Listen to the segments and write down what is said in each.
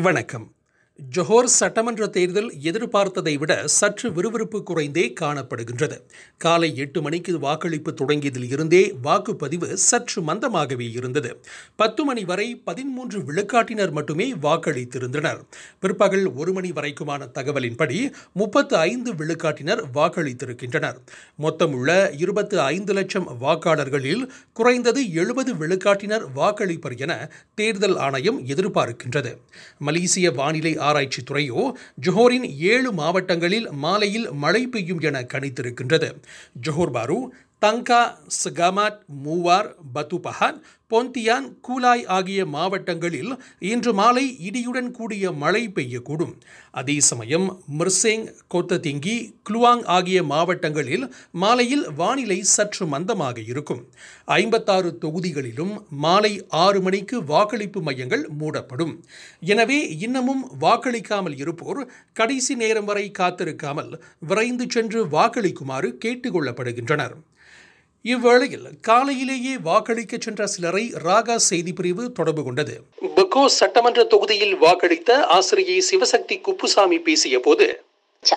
வணக்கம். ஜொஹோர் சட்டமன்ற தேர்தல் எதிர்பார்த்ததை விட சற்று விறுவிறுப்பு குறைந்தே காணப்படுகின்றது. காலை எட்டு மணிக்கு வாக்களிப்பு தொடங்கியதில் இருந்தே வாக்குப்பதிவு சற்று மந்தமாகவே இருந்தது. பத்து மணி வரை பதிமூன்று விழுக்காட்டினர் மட்டுமே வாக்களித்திருந்தனர். பிற்பகல் ஒரு மணி வரைக்குமான தகவலின்படி முப்பத்து ஐந்து விழுக்காட்டினர் வாக்களித்திருக்கின்றனர். மொத்தமுள்ள இருபத்து ஐந்து லட்சம் வாக்காளர்களில் குறைந்தது எழுபது விழுக்காட்டினர் வாக்களிப்பர் என தேர்தல் ஆணையம் எதிர்பார்க்கின்றது. மலேசிய வானிலை ஆராய்ச்சி துறையோ ஜொஹோரின் ஏழு மாவட்டங்களில் மாலையில் மழை பெய்யும் என கணித்திருக்கின்றது. Johor Bahru Tangkak Segamat Muar Batu Pahat Pontian Kulai ஆகிய மாவட்டங்களில் இன்று மாலை இடியுடன் கூடிய மழை பெய்யக்கூடும். அதே சமயம் மிர்சேங் கொத்ததிங்கி குலுவாங் ஆகிய மாவட்டங்களில் மாலையில் வானிலை சற்று மந்தமாக இருக்கும். ஐம்பத்தாறு தொகுதிகளிலும் மாலை ஆறு மணிக்கு வாக்களிப்பு மையங்கள் மூடப்படும். எனவே இன்னமும் வாக்களிக்காமல் இருப்போர் கடைசி நேரம் வரை காத்திருக்காமல் விரைந்து சென்று வாக்களிக்குமாறு கேட்டுக்கொள்ளப்படுகின்றனர் இவ்வேளையில் காலையிலேயே வாக்களிக்க சென்ற சிலரை ராகா செய்தி பிரிவு தொடர்பு கொண்டது. பக்கோ சட்டமன்ற தொகுதியில் வாக்களித்த ஆசிரியை சிவசக்தி குப்புசாமி பேசிய போது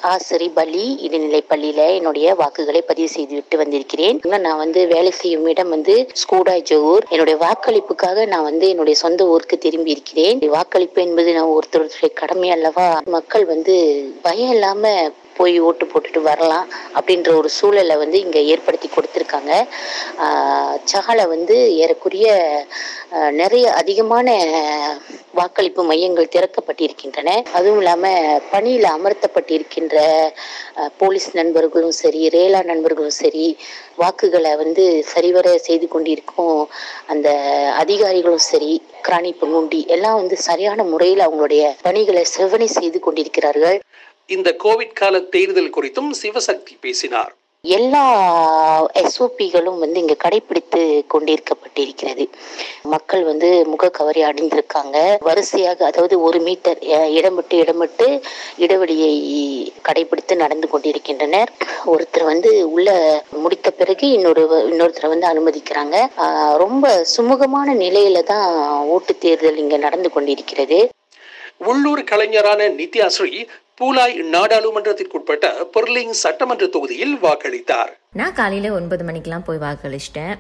ஆசிரி பள்ளி இடைநிலை பள்ளியில என்னுடைய வாக்குகளை பதிவு செய்து விட்டு வந்திருக்கிறேன். இன்னும் நான் வந்து வேலை செய்யும் இடம் வந்து ஸ்கூடாய் ஜோகூர். என்னுடைய வாக்களிப்புக்காக நான் வந்து என்னுடைய சொந்த ஊருக்கு திரும்பி இருக்கிறேன். வாக்களிப்பு என்பது நான் ஒருத்தருடைய கடமை அல்லவா? மக்கள் வந்து பயம் இல்லாம போய் ஓட்டு போட்டுட்டு வரலாம் அப்படின்ற ஒரு சூழலை வந்து இங்கே ஏற்படுத்தி கொடுத்துருக்காங்க. சகலை வந்து ஏறக்குரிய நிறைய அதிகமான வாக்களிப்பு மையங்கள் திறக்கப்பட்டிருக்கின்றன. அதுவும் இல்லாமல் பணியில் அமர்த்தப்பட்டிருக்கின்ற போலீஸ் நண்பர்களும் சரி ரேலா நண்பர்களும் சரி வாக்குகளை வந்து சரிவர செய்து கொண்டிருக்கும் அந்த அதிகாரிகளும் சரி கிராணி பொன்னுண்டி எல்லாம் வந்து சரியான முறையில் அவங்களுடைய பணிகளை செவ்வனை செய்து கொண்டிருக்கிறார்கள். இந்த கோவிட் கால தேர்தல் குறித்தும் சிவசக்தி பேசினார். எல்லா எஸ்ஓபிகளும் வந்து இங்க கடைபிடித்து கொண்டிருக்கப்பட்டிருக்கிறது. மக்கள் வந்து முகக்கவரி அணிந்திருக்காங்க. வரிசையாக அதாவது ஒரு மீட்டர் இடம் விட்டு இடம் விட்டு இடைவெளியை கடைபிடித்து நடந்து கொண்டிருக்கின்றனர். ஒருத்தர் வந்து உள்ள முடித்த பிறகு இன்னொரு இன்னொருத்தரை வந்து அனுமதிக்கிறாங்க. ரொம்ப சுமூகமான நிலையில தான் ஓட்டு தேர்தல் இங்க நடந்து கொண்டிருக்கிறது. உள்ளூர் கலைஞரான நித்யாஸ்ரீ பூலாய் நாடாளுமன்றத்திற்குட்பட்ட பொருளிங் சட்டமன்ற தொகுதியில் வாக்களித்தார். நான் காலையில் ஒன்பது மணிக்கெலாம் போய் வாக்களிச்சிட்டேன்.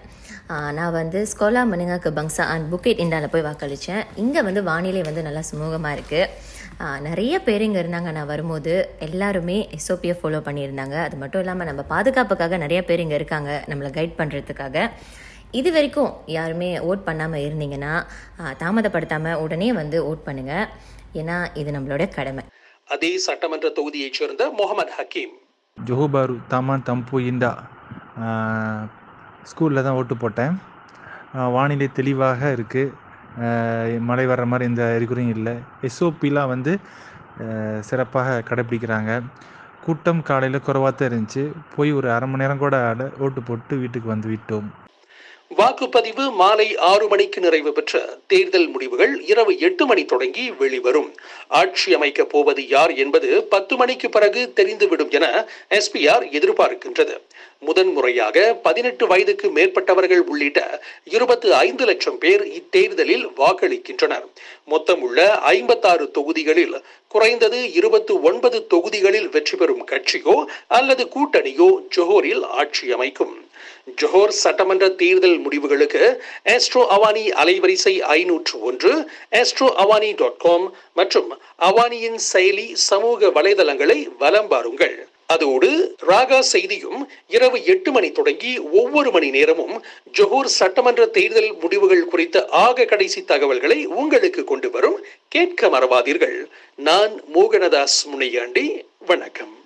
நான் வந்து ஸ்கோலா மணிங்காக்கு பங்ஸா அண்ட் புக்கெட் இண்டாவில் போய் வாக்களித்தேன் இங்கே வந்து வானிலை வந்து நல்லா சுமூகமாக இருக்குது நிறைய பேர் இங்கே இருந்தாங்க. நான் வரும்போது எல்லாருமே எஸ்ஓபியை ஃபாலோ பண்ணியிருந்தாங்க. அது மட்டும் இல்லாமல் நம்ம பாதுகாப்புக்காக நிறைய பேர் இங்கே இருக்காங்க. நம்மளை கைட் பண்ணுறதுக்காக இது வரைக்கும் யாருமே ஓட் பண்ணாமல் இருந்தீங்கன்னா தாமதப்படுத்தாமல் உடனே வந்து ஓட் பண்ணுங்கள் ஏன்னா இது நம்மளோட கடமை. அதே சட்டமன்ற தொகுதியைச் சேர்ந்த Mohamad Hakim. Johor Bahru Taman Tambun Indah ஸ்கூலில் தான் ஓட்டு போட்டேன். வானிலை தெளிவாக இருக்குது மழை வர்ற மாதிரி எந்த அறிகுறியும் இல்லை. எஸ்ஓபிலாம் வந்து சிறப்பாக கடைப்பிடிக்கிறாங்க கூட்டம் காலையில் குறைவாக தான் இருந்துச்சு. போய் ஒரு அரை மணி நேரம் கூட ஓட்டு போட்டு வீட்டுக்கு வந்து விட்டோம். வாக்குப்பதிவு மாலை ஆறு மணிக்கு நிறைவு பெற்ற தேர்தல் முடிவுகள் இரவு எட்டு மணி தொடங்கி வெளிவரும். ஆட்சி அமைக்க போவது யார் என்பது பத்து மணிக்கு பிறகு தெரிந்துவிடும் என எஸ்பிஆர் எதிர்பார்க்கின்றது. முதன்முறையாக பதினெட்டு வயதுக்கு மேற்பட்டவர்கள் உள்ளிட்ட இருபத்தி ஐந்து லட்சம் பேர் இத்தேர்தலில் வாக்களிக்கின்றனர். மொத்தம் உள்ள ஐம்பத்தாறு தொகுதிகளில் குறைந்தது இருபத்தி ஒன்பது தொகுதிகளில் வெற்றி பெறும் கட்சியோ அல்லது கூட்டணியோ ஜொஹோரில் ஆட்சி அமைக்கும். ஜொஹோர் சட்டமன்ற தேர்தல் முடிவுகளுக்கு ஆஸ்ட்ரோ அவானி அலைவரிசை ஐநூற்று ஒன்று ஆஸ்ட்ரோ அவானி டாட் காம் மற்றும் அவானியின் செயலி சமூக வலைதளங்களை வலம் பாருங்கள் அதோடு ராகா செய்தியும் இரவு எட்டு மணி தொடங்கி ஒவ்வொரு மணி நேரமும் ஜொஹூர் சட்டமன்ற தேர்தல் முடிவுகள் குறித்த ஆக கடைசி தகவல்களை உங்களுக்கு கொண்டு வரும். கேட்க மறவாதீர்கள். நான் மோகனதாஸ் முனையாண்டி. வணக்கம்.